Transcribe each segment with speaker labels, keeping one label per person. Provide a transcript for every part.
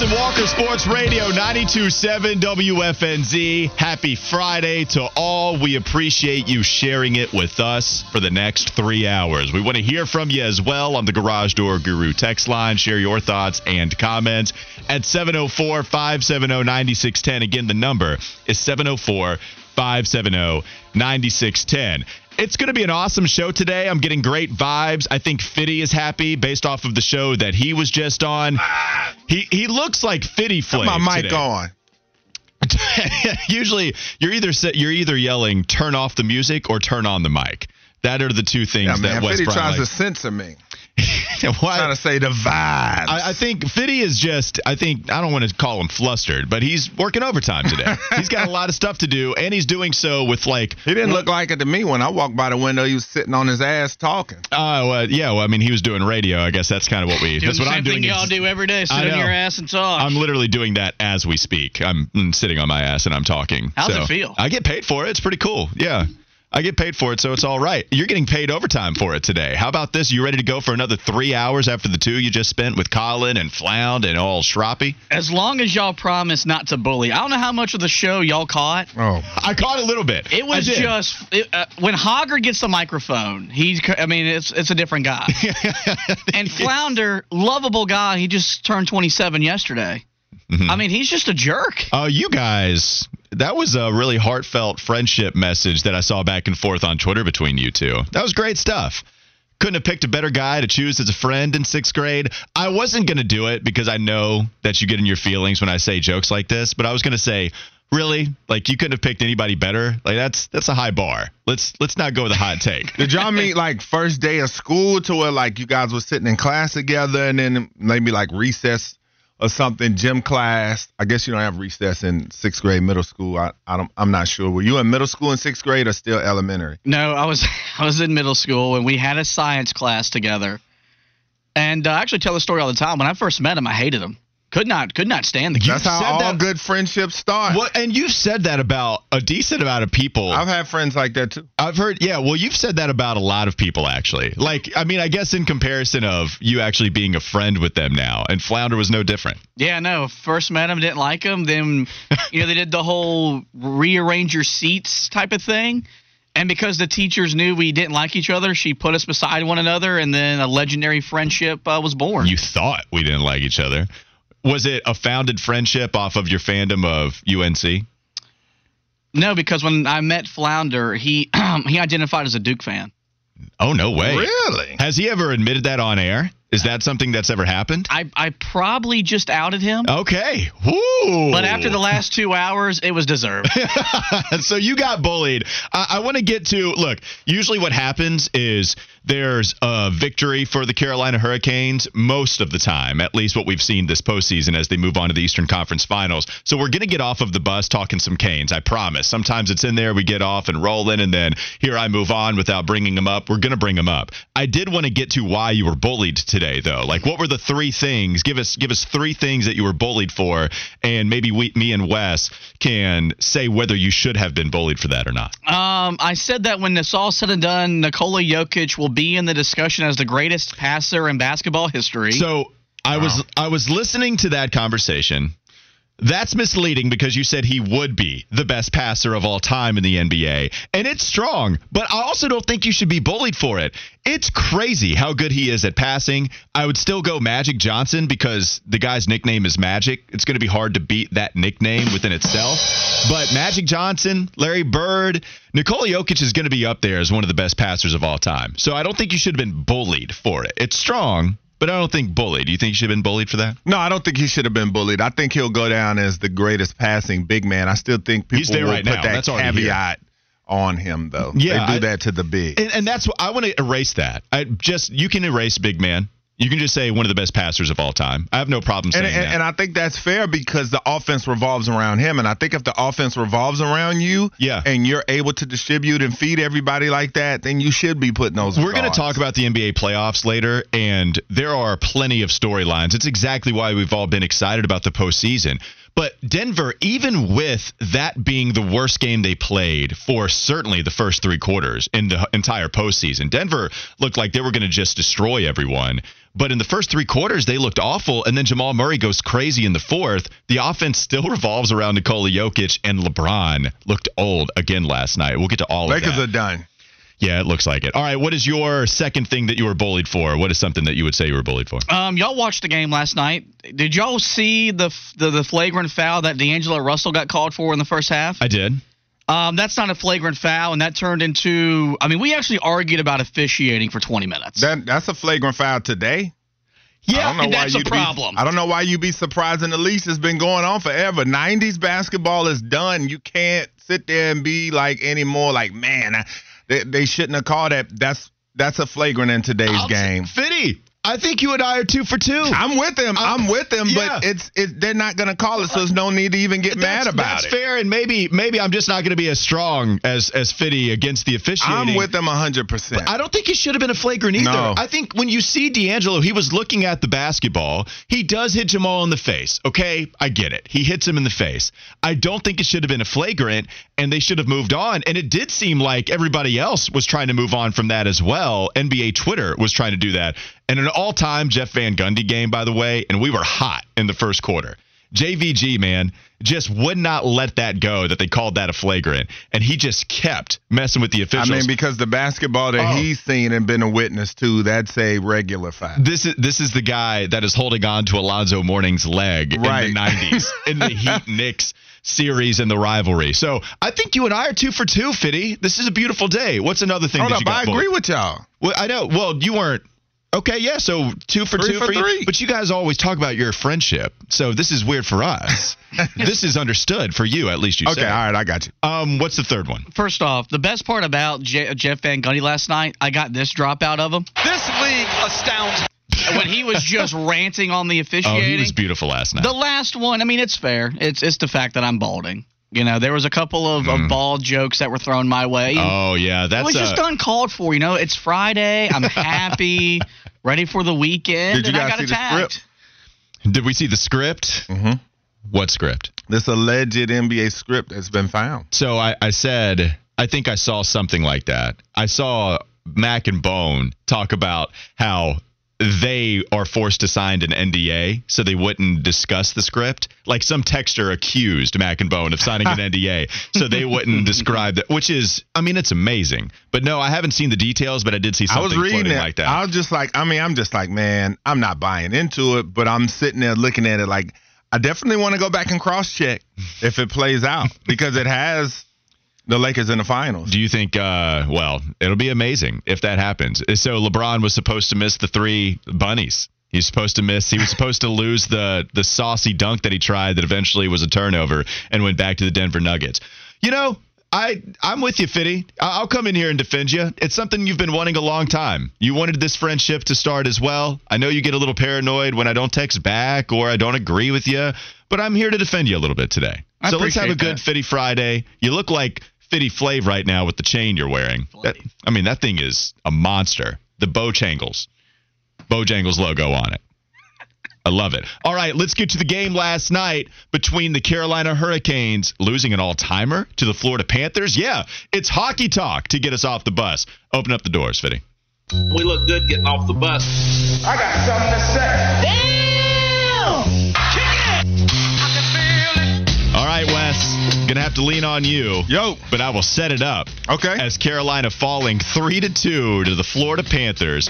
Speaker 1: And Walker Sports Radio 927 WFNZ. Happy Friday to all. We appreciate you sharing it with us for the next three hours. We want to hear from you as well on the Garage Door Guru text line. Share your thoughts and comments at 704 570 9610. Again, the number is 704 570 9610. It's going to be an awesome show today. I'm getting great vibes. I think Fitty is happy based off of the show that he was just on. He he looks like Fitty
Speaker 2: Put my mic
Speaker 1: today.
Speaker 2: on.
Speaker 1: Usually, you're either you're either yelling "turn off the music" or "turn on the mic." That are the two things
Speaker 2: Yeah,
Speaker 1: that
Speaker 2: man.
Speaker 1: Wes
Speaker 2: Fitty
Speaker 1: Bryant
Speaker 2: tries to censor me.
Speaker 1: Why-
Speaker 2: Trying to say the vibes.
Speaker 1: I, I think Fitty is just. I think I don't want to call him flustered, but he's working overtime today. he's got a lot of stuff to do, and he's doing so with like.
Speaker 2: he didn't look like it to me when I walked by the window. He was sitting on his ass talking.
Speaker 1: Uh, well, yeah. Well, I mean, he was doing radio. I guess that's kind of what we.
Speaker 3: Doing
Speaker 1: that's
Speaker 3: the
Speaker 1: what
Speaker 3: same
Speaker 1: I'm doing.
Speaker 3: thing y'all
Speaker 1: is-
Speaker 3: do every day. Sit
Speaker 1: I
Speaker 3: on
Speaker 1: know.
Speaker 3: your ass and talk.
Speaker 1: I'm literally doing that as we speak. I'm mm, sitting on my ass and I'm talking.
Speaker 3: How's
Speaker 1: So,
Speaker 3: it feel?
Speaker 1: I get paid for it. It's pretty cool. Yeah. I get paid for it, so it's all right. You're getting paid overtime for it today. How about this? You ready to go for another three hours after the two you just spent with Colin and Flound and all Shroppy?
Speaker 3: as long as y'all promise not to bully. I don't know how much of the show y'all caught.
Speaker 2: Oh,
Speaker 1: I caught a little bit.
Speaker 3: It was just it, uh, when Hogger gets the microphone. He's, I mean, it's it's a different guy. and Flounder, lovable guy. He just turned 27 yesterday.
Speaker 1: Mm-hmm.
Speaker 3: I mean, he's just a jerk.
Speaker 1: Oh, you guys. That was a really heartfelt friendship message that I saw back and forth on Twitter between you two. That was great stuff. Couldn't have picked a better guy to choose as a friend in sixth grade. I wasn't going to do it because I know that you get in your feelings when I say jokes like this, but I was going to say, really? Like you couldn't have picked anybody better? Like that's that's a high bar. Let's let's not go with a hot take.
Speaker 2: did y'all meet like first day of school to where like you guys were sitting in class together and then maybe like recess or something, gym class? I guess you don't have recess in sixth grade, middle school. I, I don't. I'm not sure. Were you in middle school in sixth grade or still elementary?
Speaker 3: No, I was I was in middle school and we had a science class together. And uh, I actually tell the story all the time. When I first met him, I hated him. Could not could not stand the.
Speaker 2: That's how
Speaker 1: said
Speaker 2: all
Speaker 1: that-
Speaker 2: good friendships start.
Speaker 1: Well, and you've said that about a decent amount of people.
Speaker 2: I've had friends like that too.
Speaker 1: I've heard, yeah. Well, you've said that about a lot of people, actually. Like, I mean, I guess in comparison of you actually being a friend with them now, and Flounder was no different.
Speaker 3: Yeah, no. First met him, didn't like him. Then, you know, they did the whole rearrange your seats type of thing. And because the teachers knew we didn't like each other, she put us beside one another, and then a legendary friendship uh, was born.
Speaker 1: You thought we didn't like each other. Was it a founded friendship off of your fandom of UNC?
Speaker 3: no, because when I met Flounder, he he identified as a Duke fan.
Speaker 1: Oh no way!
Speaker 2: Really?
Speaker 1: Has he ever admitted that on air? Is that something that's ever happened?
Speaker 3: I I probably just outed him,
Speaker 1: Okay. Woo.
Speaker 3: but after the last two hours, it was deserved.
Speaker 1: so you got bullied. I, I want to get to look. Usually, what happens is there's a victory for the Carolina Hurricanes most of the time, at least what we've seen this postseason as they move on to the Eastern Conference Finals. So we're gonna get off of the bus talking some Canes. I promise. Sometimes it's in there, we get off and roll in, and then here I move on without bringing them up. We're gonna bring them up. I did want to get to why you were bullied today, though. Like, what were the three things? Give us give us three things that you were bullied for, and maybe we, me and Wes can say whether you should have been bullied for that or not.
Speaker 3: Um, I said that when it's all said and done, Nikola Jokic will be in the discussion as the greatest passer in basketball history.
Speaker 1: So I was I was listening to that conversation, That's misleading because you said he would be the best passer of all time in the NBA. And it's strong, but I also don't think you should be bullied for it. It's crazy how good he is at passing. I would still go Magic Johnson because the guy's nickname is Magic. It's going to be hard to beat that nickname within itself. But Magic Johnson, Larry Bird, Nikola Jokic is going to be up there as one of the best passers of all time. So I don't think you should have been bullied for it. It's strong, but I don't think bullied. Do you think he should have been bullied for that?
Speaker 2: No, I don't think he should have been bullied. I think he'll go down as the greatest passing big man. I still think people will
Speaker 1: right
Speaker 2: put
Speaker 1: now.
Speaker 2: that
Speaker 1: That's
Speaker 2: caveat on him, though.
Speaker 1: Yeah,
Speaker 2: they do
Speaker 1: I-
Speaker 2: that to the big.
Speaker 1: And, and that's what I want to erase that. I just you can erase big man. You can just say one of the best passers of all time. I have no problem saying
Speaker 2: And, and,
Speaker 1: that.
Speaker 2: and I think that's fair because the offense revolves around him. And I think if the offense revolves around you,
Speaker 1: Yeah.
Speaker 2: and you're able to distribute and feed everybody like that, then you should be putting those.
Speaker 1: We're going to talk about the NBA playoffs later, and there are plenty of storylines. It's exactly why we've all been excited about the postseason. But Denver, even with that being the worst game they played for certainly the first three quarters in the entire postseason, Denver looked like they were going to just destroy everyone. But in the first three quarters, they looked awful, and then Jamal Murray goes crazy in the fourth. The offense still revolves around Nikola Jokic, and LeBron looked old again last night. We'll get to all
Speaker 2: Lakers
Speaker 1: of that.
Speaker 2: Lakers are done.
Speaker 1: Yeah, it looks like it. All right, what is your second thing that you were bullied for? What is something that you would say you were bullied for?
Speaker 3: Um, y'all watched the game last night. Did y'all see the, the the flagrant foul that D'Angelo Russell got called for in the first half?
Speaker 1: I did.
Speaker 3: Um, that's not a flagrant foul, and that turned into. I mean, we actually argued about officiating for 20 minutes.
Speaker 2: That that's a flagrant foul today.
Speaker 3: yeah,
Speaker 2: I don't know
Speaker 3: and
Speaker 2: why
Speaker 3: that's a
Speaker 2: you'd be-
Speaker 3: problem.
Speaker 2: I don't know why you'd be surprised. And the least it's been going on forever. '90s basketball is done. You can't sit there and be like anymore. Like man, I, they, they shouldn't have called that. That's that's a flagrant in today's
Speaker 1: I'll-
Speaker 2: game.
Speaker 1: Fitty, I think you and I are two for two.
Speaker 2: I'm with him. I'm, with him,
Speaker 1: yeah.
Speaker 2: but it's it, they're not gonna call it, so there's no need to even get
Speaker 1: that's,
Speaker 2: mad about
Speaker 1: that's
Speaker 2: it.
Speaker 1: That's fair, and maybe maybe I'm just not going to be as strong as as Fitty against the officiating.
Speaker 2: I'm with them 100. percent
Speaker 1: I don't think it should have been a flagrant either.
Speaker 2: No.
Speaker 1: I think when you see D'Angelo, he was looking at the basketball. He does hit Jamal in the face. Okay, I get it. He hits him in the face. I don't think it should have been a flagrant, and they should have moved on. And it did seem like everybody else was trying to move on from that as well. NBA Twitter was trying to do that. And an all-time Jeff Van Gundy game, by the way, and we were hot in the first quarter. JVG, man, just would not let that go that they called that a flagrant. And he just kept messing with the officials.
Speaker 2: I mean, because the basketball that
Speaker 1: Oh.
Speaker 2: he's seen and been a witness to, that's a regular foul.
Speaker 1: This is this is the guy that is holding on to Alonzo Mourning's leg
Speaker 2: Right.
Speaker 1: in the '90s in the Heat Knicks series and the rivalry. So I think you and I are two for two, Fitty. This is a beautiful day. What's another thing
Speaker 2: Hold
Speaker 1: that
Speaker 2: up,
Speaker 1: you got?
Speaker 2: I agree
Speaker 1: bullied?
Speaker 2: with y'all.
Speaker 1: Well, I know. Well, you weren't. Okay, yeah. So two for
Speaker 2: Three
Speaker 1: two
Speaker 2: for
Speaker 1: you.
Speaker 2: three.
Speaker 1: But you guys always talk about your friendship. So this is weird for us. this is understood for you, at least you said.
Speaker 2: Okay,
Speaker 1: say.
Speaker 2: all right, I got you.
Speaker 1: Um, what's the third one?
Speaker 3: First off, the best part about Je- Jeff Van Gundy last night, I got this drop out of him.
Speaker 4: This league astounds.
Speaker 3: when he was just ranting on the officiating.
Speaker 1: Oh, he was beautiful last night.
Speaker 3: The last one, I mean, it's fair. It's it's the fact that I'm balding. You know, there was a couple of, of bald jokes that were thrown my way.
Speaker 1: Mm. oh yeah,
Speaker 3: it
Speaker 1: that's
Speaker 3: was
Speaker 1: uh,
Speaker 3: just uncalled for. You know, it's Friday. I'm happy, ready for the weekend,
Speaker 2: Did you
Speaker 3: and I
Speaker 2: guys
Speaker 3: got
Speaker 2: see the script?
Speaker 1: Did we see the script?
Speaker 2: Mm-hmm.
Speaker 1: What script?
Speaker 2: This alleged NBA script that's been found.
Speaker 1: So I, I said, I think I saw something like that. I saw Mac and Bone talk about how they are forced to sign an NDA so they wouldn't discuss the script. Like some texter accused Mac and Bone of signing an NDA so they wouldn't describe that, which is, I mean, it's amazing. But no, I haven't seen the details, but I did see
Speaker 2: I
Speaker 1: something
Speaker 2: was reading it.
Speaker 1: like that.
Speaker 2: I was just like, I mean, I'm just like, man, I'm not buying into it, but I'm sitting there looking at it like, I definitely want to go back and cross check if it plays out because it has the Lakers in the finals.
Speaker 1: Do you think? Uh, well, it'll be amazing if that happens. So LeBron was supposed to miss the three bunnies. He's supposed to miss. He was supposed to lose the the saucy dunk that he tried that eventually was a turnover and went back to the Denver Nuggets. You know, I I'm with you, Fitty. I- I'll come in here and defend you. It's something you've been wanting a long time. You wanted this friendship to start as well. I know you get a little paranoid when I don't text back or I don't agree with you, but I'm here to defend you a little bit today.
Speaker 3: I
Speaker 1: so let's have a good
Speaker 3: that.
Speaker 1: Fitty Friday. You look like Fitty Flav right now with the chain you're wearing. That, I mean, that thing is a monster. The Bojangles. Bojangles logo on it. I love it. All right, let's get to the game last night between the Carolina Hurricanes losing an all timer to the Florida Panthers. Yeah, it's hockey talk to get us off the bus. Open up the doors, Fitty.
Speaker 4: We look good getting off the bus.
Speaker 5: I got something to say.
Speaker 4: Kick it! I can feel
Speaker 3: Wes.
Speaker 1: Gonna have to lean on you.
Speaker 2: Yo.
Speaker 1: But I will set it up.
Speaker 2: Okay.
Speaker 1: As Carolina falling three to two to the Florida Panthers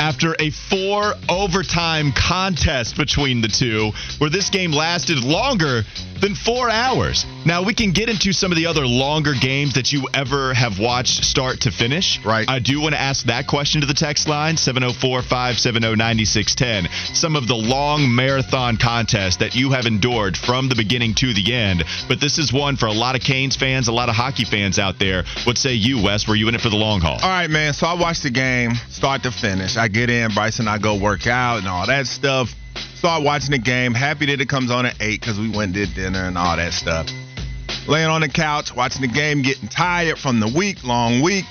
Speaker 1: after a four overtime contest between the two, where this game lasted longer than four hours. Now we can get into some of the other longer games that you ever have watched start to finish.
Speaker 2: Right.
Speaker 1: I do want to ask that question to the text line 704-570-9610. Some of the long marathon contests that you have endured from the beginning to the end. But this is one for a lot of Canes fans, a lot of hockey fans out there. What say you, Wes? Were you in it for the long haul?
Speaker 2: All right, man. So I watched the game start to finish. I get in, Bryce and I go work out and all that stuff. Start watching the game. Happy that it comes on at 8 because we went and did dinner and all that stuff. Laying on the couch, watching the game, getting tired from the week, long week.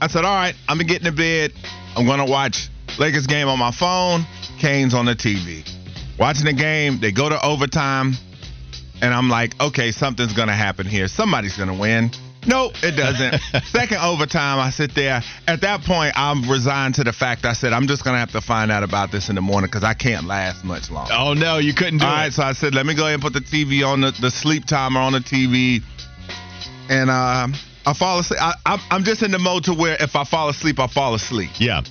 Speaker 2: I said, all right, I'm going to get in the bed. I'm going to watch Lakers game on my phone, Canes on the TV. Watching the game, they go to overtime, and I'm like, okay, something's to happen here. Somebody's to win. Nope, it doesn't. Second overtime, I sit there. At that point, I'm resigned to the fact I said, I'm just going to have to find out about this in the morning because I can't last much longer.
Speaker 1: Oh no, you couldn't do
Speaker 2: All
Speaker 1: it.
Speaker 2: right, so I said, let me go ahead and put the TV on the, the sleep timer on the TV, and uh, I fall asleep. I, I, I'm just in the mode to where if I fall asleep, I fall asleep.
Speaker 1: Yeah.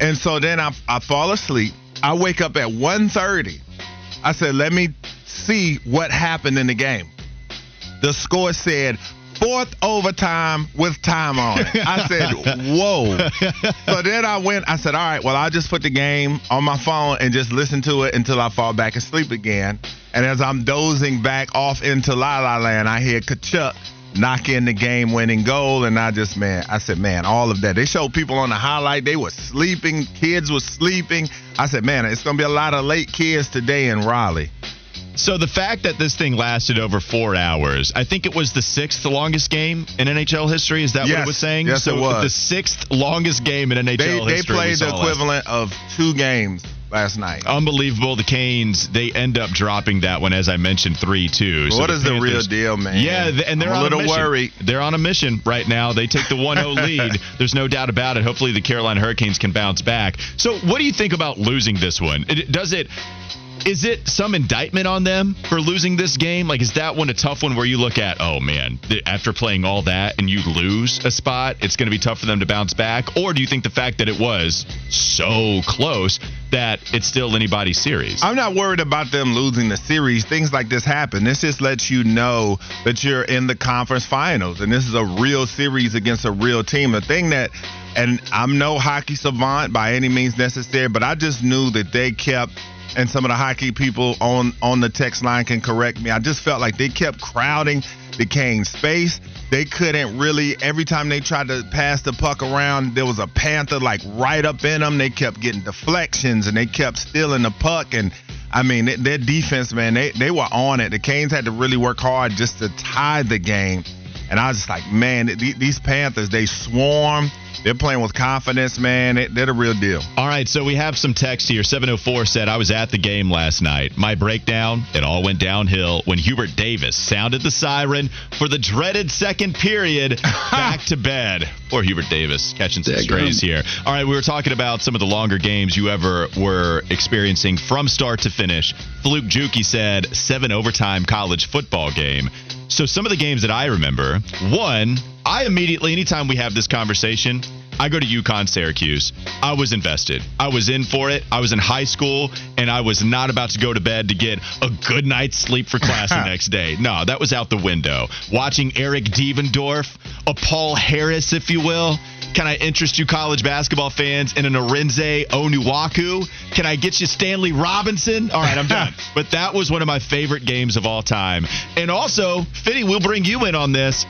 Speaker 2: And so then I, I fall asleep. I wake up at 1.30. I said, let me see what happened in the game. The score said fourth overtime with time on it. I said, whoa. so then I went, I said, all right, well, I'll just put the game on my phone and just listen to it until I fall back asleep again. And as I'm dozing back off into La La Land, I hear Tkachuk knock in the game winning goal. And I just, man, I said, man, all of that. They showed people on the highlight, they were sleeping, kids were sleeping. I said, man, it's going to be a lot of late kids today in Raleigh.
Speaker 1: So the fact that this thing lasted over four hours, I think it was the sixth longest game in NHL history. Is that what it was saying?
Speaker 2: Yes,
Speaker 1: so
Speaker 2: it was.
Speaker 1: the sixth longest game in NHL
Speaker 2: They, they
Speaker 1: history. we
Speaker 2: played the
Speaker 1: last
Speaker 2: equivalent of two games last night.
Speaker 1: Unbelievable. The Canes, they end up dropping that one, as I mentioned, 3 2.
Speaker 2: what is the real deal, man?
Speaker 1: Yeah, and they're
Speaker 2: a little
Speaker 1: mission.
Speaker 2: worried.
Speaker 1: They're on a mission right now. They take the 1 0 lead. There's no doubt about it. Hopefully, the Carolina Hurricanes can bounce back. So, what do you think about losing this one? It, does it. Is it some indictment on them for losing this game? Like, is that one a tough one where you look at, oh man, after playing all that and you lose a spot, it's going to be tough for them to bounce back? Or do you think the fact that it was so close that it's still anybody's series?
Speaker 2: I'm not worried about them losing the series. Things like this happen. This just lets you know that you're in the conference finals, and this is a real series against a real team. The thing that, and I'm no hockey savant by any means necessary, but I just knew that they kept. And some of the hockey people on on the text line can correct me. I just felt like they kept crowding the Canes space. They couldn't really. Every time they tried to pass the puck around, there was a Panther like right up in them. They kept getting deflections and they kept stealing the puck. And I mean, th- their defense, man, they they were on it. The Canes had to really work hard just to tie the game. And I was just like, man, these Panthers, they swarm. They're playing with confidence, man. They- They're the real deal.
Speaker 1: All right, so we have some text here. 704 said, I was at the game last night. My breakdown, it all went downhill when Hubert Davis sounded the siren for the dreaded second period back to bed. Poor Hubert Davis catching some strays here. All right, we were talking about some of the longer games you ever were experiencing from start to finish. Fluke Juki said, seven overtime college football game. So some of the games that I remember, one, I immediately, anytime we have this conversation, I go to UConn Syracuse. I was invested. I was in for it. I was in high school, and I was not about to go to bed to get a good night's sleep for class the next day. No, that was out the window. Watching Eric Devendorf, a Paul Harris, if you will. Can I interest you college basketball fans in an Arinze Onuaku? Can I get you Stanley Robinson? All right, I'm done. but that was one of my favorite games of all time. And also, Fitty, we'll bring you in on this.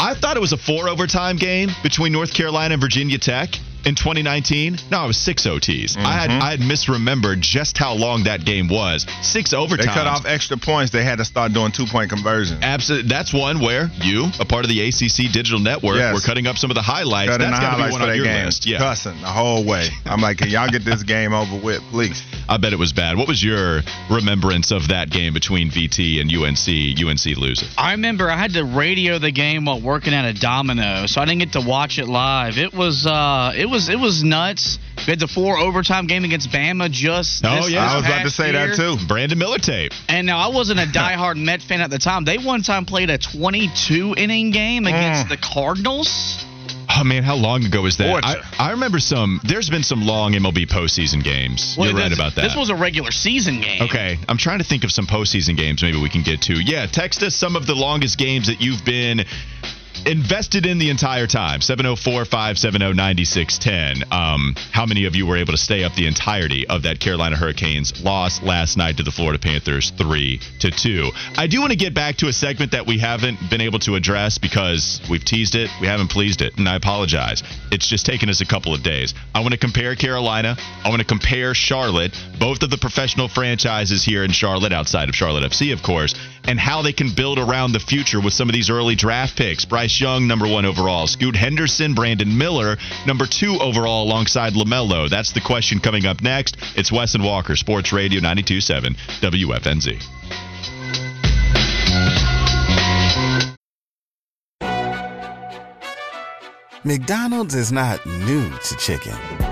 Speaker 1: I thought it was a four overtime game between North Carolina and Virginia Tech in 2019. No, it was six OTs. I had I had misremembered just how long that game was. Six overtime.
Speaker 2: They cut off extra points. They had to start doing two point conversions.
Speaker 1: Absolutely. That's one where you, a part of the ACC digital network,
Speaker 2: Yes.
Speaker 1: were cutting up some of the highlights.
Speaker 2: Cutting
Speaker 1: That's
Speaker 2: the
Speaker 1: got to be one
Speaker 2: for
Speaker 1: on
Speaker 2: that
Speaker 1: your
Speaker 2: game.
Speaker 1: list. Yeah.
Speaker 2: Cussing the whole way. I'm like, can y'all get this game over with, please?
Speaker 1: I bet it was bad. What was your remembrance of that game between VT and UNC? UNC loses.
Speaker 3: I remember I had to radio the game while working at a Domino, so I didn't get to watch it live. It was uh, it was it was nuts. We had the four overtime game against Bama just.
Speaker 1: Oh,
Speaker 3: this-
Speaker 1: yeah.
Speaker 2: I was about to
Speaker 3: past
Speaker 2: say that too.
Speaker 1: Brandon Miller tape.
Speaker 3: And now I wasn't a diehard Met fan at the time. They one time played a 22 inning game against
Speaker 2: Mm.
Speaker 3: the Cardinals.
Speaker 1: Oh man, how long ago was that? I, I remember some. There's been some long MLB postseason games.
Speaker 3: Well,
Speaker 1: You're right about that.
Speaker 3: This was a regular season game.
Speaker 1: Okay, I'm trying to think of some postseason games maybe we can get to. Yeah, text us some of the longest games that you've been invested in the entire time. 704 570 9610. Um, How many of you were able to stay up the entirety of that Carolina Hurricanes loss last night to the Florida Panthers 3 to 2? I do want to get back to a segment that we haven't been able to address because we've teased it, we haven't pleased it, and I apologize. It's just taken us a couple of days. I want to compare Carolina, I want to compare Charlotte, both of the professional franchises here in Charlotte, outside of Charlotte FC, of course, and how they can build around the future with some of these early draft picks. Bryce Young, number one overall. Scoot Henderson, Brandon Miller, number two overall alongside LaMelo. That's the question coming up next. It's Wes and Walker, Sports Radio 927 WFNZ.
Speaker 5: McDonald's is not new to chicken.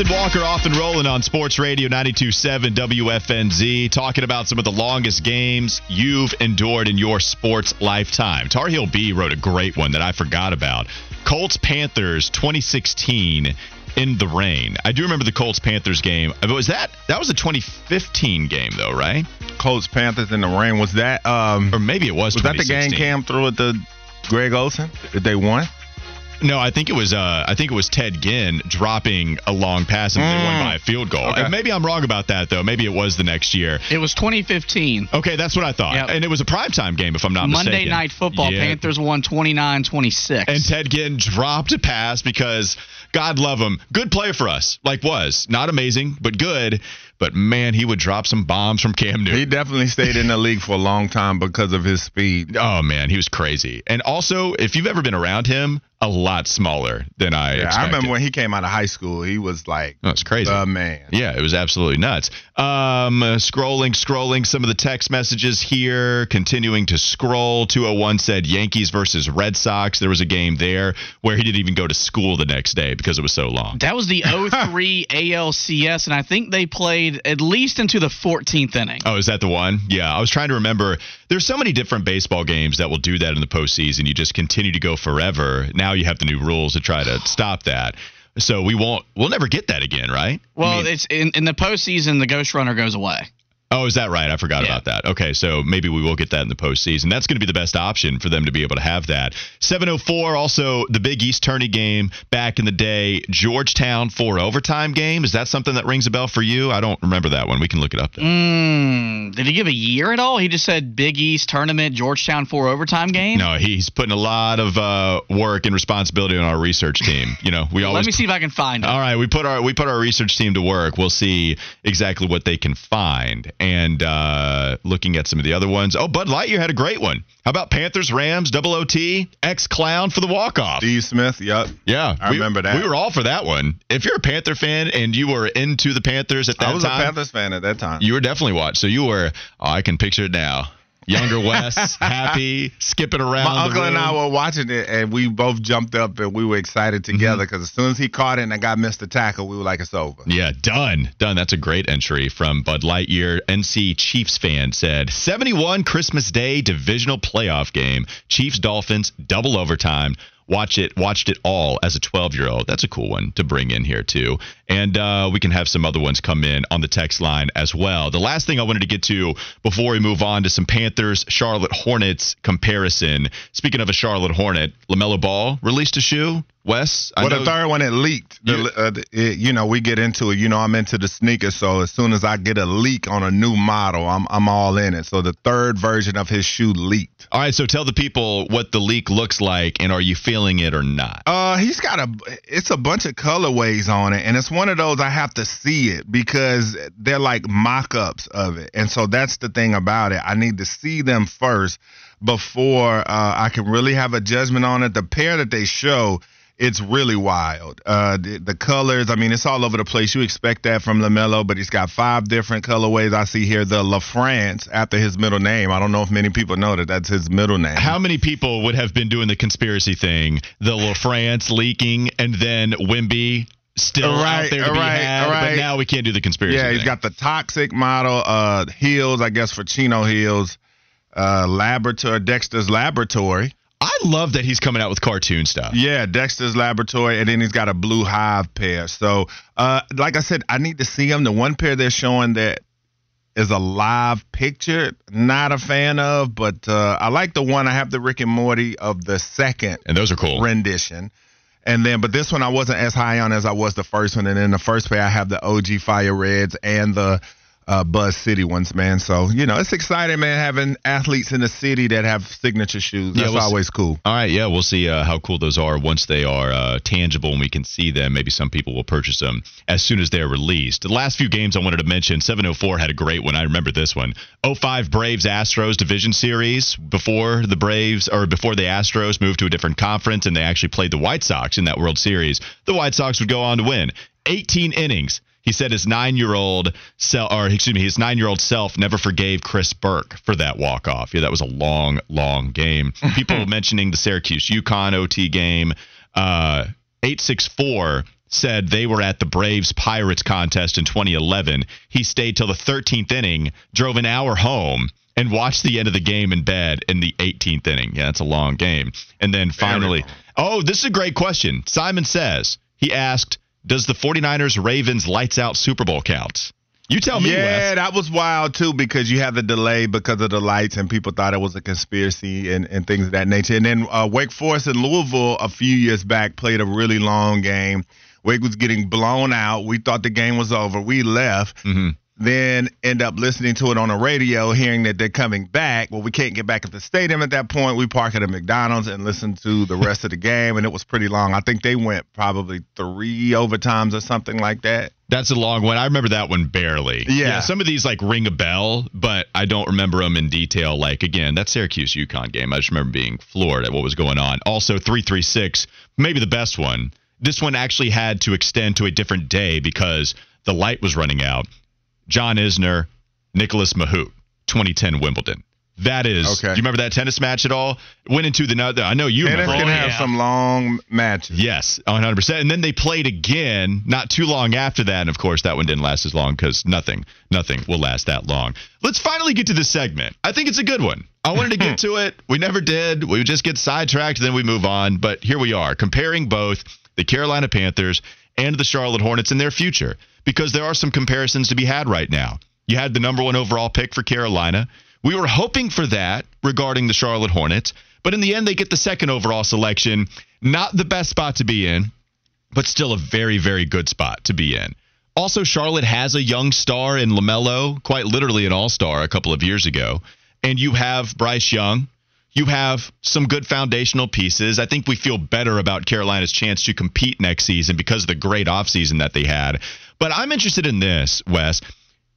Speaker 1: And Walker off and rolling on Sports Radio 927 WFNZ, talking about some of the longest games you've endured in your sports lifetime. Tar Heel B wrote a great one that I forgot about. Colts Panthers 2016 in the rain. I do remember the Colts Panthers game. But Was that that was a 2015 game though, right?
Speaker 2: Colts Panthers in the rain. Was that um
Speaker 1: Or maybe it was
Speaker 2: was that the game Cam threw at the Greg Olsen? Did they won?
Speaker 1: No, I think it was uh I think it was Ted Ginn dropping a long pass and they won
Speaker 2: Mm.
Speaker 1: by a field goal.
Speaker 2: Okay.
Speaker 1: And maybe I'm wrong about that though. Maybe it was the next year.
Speaker 3: It was 2015.
Speaker 1: Okay, that's what I thought.
Speaker 3: Yep.
Speaker 1: And it was a primetime game, if I'm not
Speaker 3: Monday
Speaker 1: mistaken.
Speaker 3: Monday Night Football.
Speaker 1: Yeah.
Speaker 3: Panthers won 29-26.
Speaker 1: And Ted Ginn dropped a pass because, God love him, good play for us. Like was not amazing, but good. But man, he would drop some bombs from Cam Newton.
Speaker 2: He definitely stayed in the league for a long time because of his speed.
Speaker 1: Oh man, he was crazy. And also, if you've ever been around him, a lot smaller than I
Speaker 2: Yeah, I remember when he came out of high school, he was like
Speaker 1: That's crazy.
Speaker 2: the man.
Speaker 1: Yeah, it was absolutely nuts. Um, uh, scrolling, scrolling some of the text messages here, continuing to scroll. 201 said Yankees versus Red Sox. There was a game there where he didn't even go to school the next day because it was so long.
Speaker 3: that was the 03 ALCS, and I think they played at least into the 14th inning.
Speaker 1: Oh, is that the one? Yeah, I was trying to remember. There's so many different baseball games that will do that in the postseason. You just continue to go forever. Now you have the new rules to try to stop that. So we won't. We'll never get that again, right? I
Speaker 3: Well,
Speaker 1: mean-
Speaker 3: it's in, in the postseason, the Ghost Runner goes away.
Speaker 1: Oh, is that right? I forgot
Speaker 3: Yeah.
Speaker 1: about that. Okay, so maybe we will get that in the postseason. That's going to be the best option for them to be able to have that. 704, also the Big East tourney game back in the day. Georgetown four overtime game. Is that something that rings a bell for you? I don't remember that one. We can look it up.
Speaker 3: Mm, did he give a year at all? He just said Big East tournament, Georgetown four overtime game.
Speaker 1: No, he's putting a lot of uh, work and responsibility on our research team. You know, we always
Speaker 3: Let me see if I can find it.
Speaker 1: All right, we put our we put our research team to work. We'll see exactly what they can find. And uh, looking at some of the other ones. Oh, Bud Light, Lightyear had a great one. How about Panthers Rams double OT X Clown for the walk off?
Speaker 2: D Smith, yep.
Speaker 1: Yeah,
Speaker 2: I
Speaker 1: we-
Speaker 2: remember that.
Speaker 1: We were all for that one. If you're a Panther fan and you were into the Panthers at that time,
Speaker 2: I was
Speaker 1: time,
Speaker 2: a Panthers fan at that time.
Speaker 1: you were definitely watched. So you were. Oh, I can picture it now. Younger Wes, happy, skipping around.
Speaker 2: My uncle and. I were watching it, and we both jumped up and we were excited
Speaker 1: Mm-hmm.
Speaker 2: together because as soon as he caught it and I got missed the tackle, we were like, it's over.
Speaker 1: Yeah, done. Done. That's a great entry from Bud Lightyear. NC Chiefs fan said 71 Christmas Day divisional playoff game. Chiefs Dolphins double overtime. Watch it, watched it all as a 12 year old. That's a cool one to bring in here too. And uh, we can have some other ones come in on the text line as well. The last thing I wanted to get to before we move on to some Panthers Charlotte Hornets comparison. Speaking of a Charlotte Hornet, Lamelo Ball released a shoe. Wes, I
Speaker 2: well, the third one it leaked. The,
Speaker 1: You-
Speaker 2: uh, the- it- you know, we get into it. You know, I'm into the sneakers, so as soon as I get a leak on a new model, I'm I'm all in it. So the third version of his shoe leaked.
Speaker 1: All right, so tell the people what the leak looks like, and are you feeling it or not?
Speaker 2: Uh, he's got a. It's a bunch of colorways on it, and it's one of those I have to see it because they're like mock-ups of it, and so that's the thing about it. I need to see them first before uh, I can really have a judgment on it. The pair that they show. It's really wild. Uh, the, the colors, I mean, it's all over the place. You expect that from LaMelo, but he's got five different colorways. I see here the La France after his middle name. I don't know if many people know that that's his middle name.
Speaker 1: How many people would have been doing the conspiracy thing, the La France leaking, and then Wemby still out
Speaker 2: Right,
Speaker 1: there to be
Speaker 2: right,
Speaker 1: had? But now we can't do the conspiracy.
Speaker 2: Yeah, he's
Speaker 1: thing.
Speaker 2: got the toxic model, uh, heels, I guess for Chino Hills, uh, laboratory, Dexter's laboratory.
Speaker 1: I love that he's coming out with cartoon stuff.
Speaker 2: Yeah, Dexter's laboratory, and then he's got a blue hive pair. So, uh, like I said, I need to see him. The one pair they're showing that is a live picture, not a fan of, but uh, I like the one. I have the Rick and Morty of the second
Speaker 1: And those are cool.
Speaker 2: rendition. And then, but this one I wasn't as high on as I was the first one. And then the first pair I have the OG Fire Reds and the uh, Buzz City ones, man. So you know, it's exciting, man, having athletes in the city that have signature shoes.
Speaker 1: Yeah,
Speaker 2: That's
Speaker 1: we'll see.
Speaker 2: always cool.
Speaker 1: All right, yeah, we'll see uh, how cool those are once they are uh, tangible and we can see them. Maybe some people will purchase them as soon as they're released. The last few games I wanted to mention 704 had a great one. I remember this one 05 Braves Astros Division Series before the Braves or before the Astros moved to a different conference and they actually played the White Sox in that World Series. The White Sox would go on to win 18 innings. He said his nine-year-old self, or excuse me, his nine-year-old self never forgave Chris Burke for that walk-off. Yeah, that was a long, long game. People mentioning the Syracuse UConn OT game. Uh, Eight six four said they were at the Braves Pirates contest in 2011. He stayed till the 13th inning, drove an hour home. And watched the end of the game in bed in the 18th inning. Yeah, that's a long game. And then finally, oh, this is a great question. Simon says, he asked, does the 49ers Ravens lights out Super Bowl count? You tell me,
Speaker 2: yeah,
Speaker 1: Wes.
Speaker 2: that was wild too because you had the delay because of the lights and people thought it was a conspiracy and, and things of that nature. And then uh, Wake Forest and Louisville a few years back played a really long game. Wake was getting blown out. We thought the game was over. We left.
Speaker 1: Mhm.
Speaker 2: Then end up listening to it on the radio, hearing that they're coming back. Well, we can't get back at the stadium at that point. We park at a McDonald's and listen to the rest of the game, and it was pretty long. I think they went probably three overtimes or something like that.
Speaker 1: That's a long one. I remember that one barely.
Speaker 2: Yeah.
Speaker 1: Some of these like ring a bell, but I don't remember them in detail. Like again, that Syracuse UConn game. I just remember being floored at what was going on. Also, three three six, maybe the best one. This one actually had to extend to a different day because the light was running out. John Isner, Nicolas Mahut, 2010 Wimbledon. That is.
Speaker 2: Okay.
Speaker 1: Do you remember that tennis match at all? Went into the. I know you
Speaker 2: Tennis
Speaker 1: remember.
Speaker 2: can oh, have
Speaker 3: yeah.
Speaker 2: some long matches.
Speaker 1: Yes, 100%. And then they played again not too long after that. And of course, that one didn't last as long because nothing, nothing will last that long. Let's finally get to this segment. I think it's a good one. I wanted to get to it. We never did. We would just get sidetracked, then we move on. But here we are, comparing both the Carolina Panthers and the Charlotte Hornets in their future because there are some comparisons to be had right now. You had the number one overall pick for Carolina. We were hoping for that regarding the Charlotte Hornets, but in the end, they get the second overall selection. Not the best spot to be in, but still a very, very good spot to be in. Also, Charlotte has a young star in LaMelo, quite literally an all star a couple of years ago. And you have Bryce Young. You have some good foundational pieces. I think we feel better about Carolina's chance to compete next season because of the great offseason that they had. But I'm interested in this, Wes.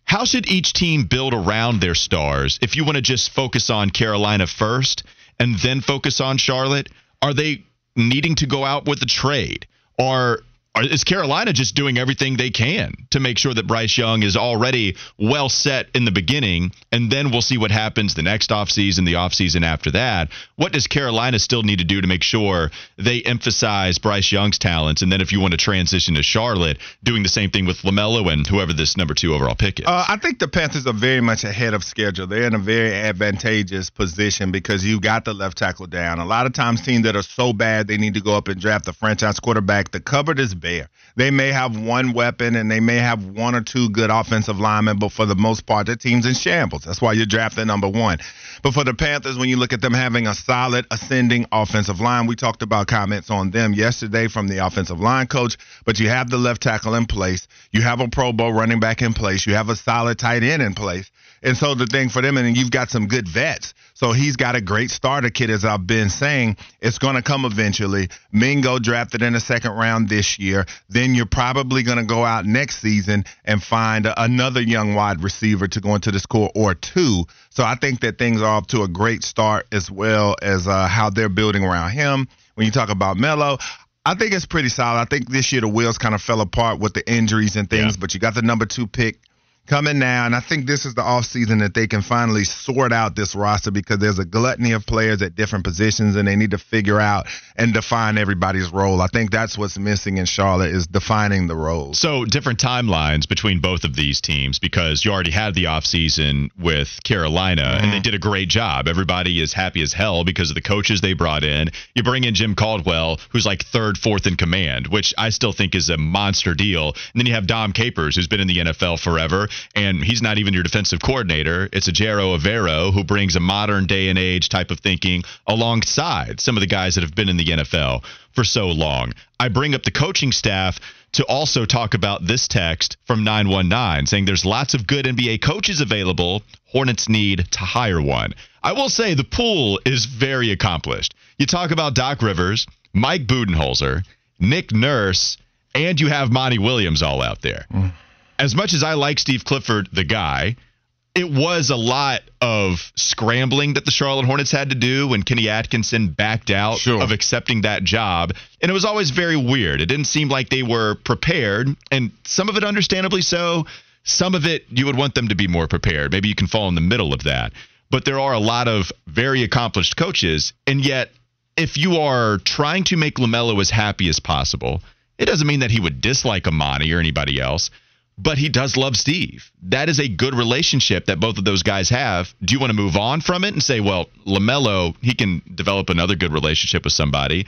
Speaker 1: How should each team build around their stars if you want to just focus on Carolina first and then focus on Charlotte? Are they needing to go out with a trade? Are is Carolina just doing everything they can to make sure that Bryce Young is already well set in the beginning, and then we'll see what happens the next offseason, the offseason after that? What does Carolina still need to do to make sure they emphasize Bryce Young's talents? And then if you want to transition to Charlotte, doing the same thing with LaMelo and whoever this number two overall pick is?
Speaker 2: Uh, I think the Panthers are very much ahead of schedule. They're in a very advantageous position because you got the left tackle down. A lot of times, teams that are so bad they need to go up and draft the franchise quarterback. The cupboard is bare. They may have one weapon and they may have one or two good offensive linemen, but for the most part, their team's in shambles. That's why you're drafting number one. But for the Panthers, when you look at them having a solid ascending offensive line, we talked about comments on them yesterday from the offensive line coach, but you have the left tackle in place. You have a Pro Bowl running back in place. You have a solid tight end in place. And so the thing for them, and you've got some good vets. So he's got a great starter kit, as I've been saying. It's going to come eventually. Mingo drafted in the second round this year. Then you're probably going to go out next season and find another young wide receiver to go into the score or two. So I think that things are off to a great start as well as uh, how they're building around him. When you talk about Melo, I think it's pretty solid. I think this year the wheels kind of fell apart with the injuries and things, yeah. but you got the number two pick coming now, and I think this is the offseason that they can finally sort out this roster because there's a gluttony of players at different positions, and they need to figure out and define everybody's role. I think that's what's missing in Charlotte is defining the roles.
Speaker 1: So different timelines between both of these teams because you already had the offseason with Carolina, mm-hmm. and they mm-hmm. did a great job. Everybody is happy as hell because of the coaches they brought in. You bring in Jim Caldwell, who's like third, fourth in command, which I still think is a monster deal. And then you have Dom Capers, who's been in the NFL forever and he's not even your defensive coordinator. It's Ejiro Evero who brings a modern day and age type of thinking alongside some of the guys that have been in the NFL for so long. I bring up the coaching staff to also talk about this text from 919 saying there's lots of good NBA coaches available. Hornets need to hire one. I will say the pool is very accomplished. You talk about Doc Rivers, Mike Budenholzer, Nick Nurse, and you have Monty Williams all out there. Mm as much as I like Steve Clifford, the guy, it was a lot of scrambling that the Charlotte Hornets had to do when Kenny Atkinson backed out sure. of accepting that job. And it was always very weird. It didn't seem like they were prepared, and some of it understandably so. Some of it you would want them to be more prepared. Maybe you can fall in the middle of that. But there are a lot of very accomplished coaches, and yet if you are trying to make LaMelo as happy as possible, it doesn't mean that he would dislike Amani or anybody else but he does love Steve. That is a good relationship that both of those guys have. Do you want to move on from it and say, well, LaMelo, he can develop another good relationship with somebody?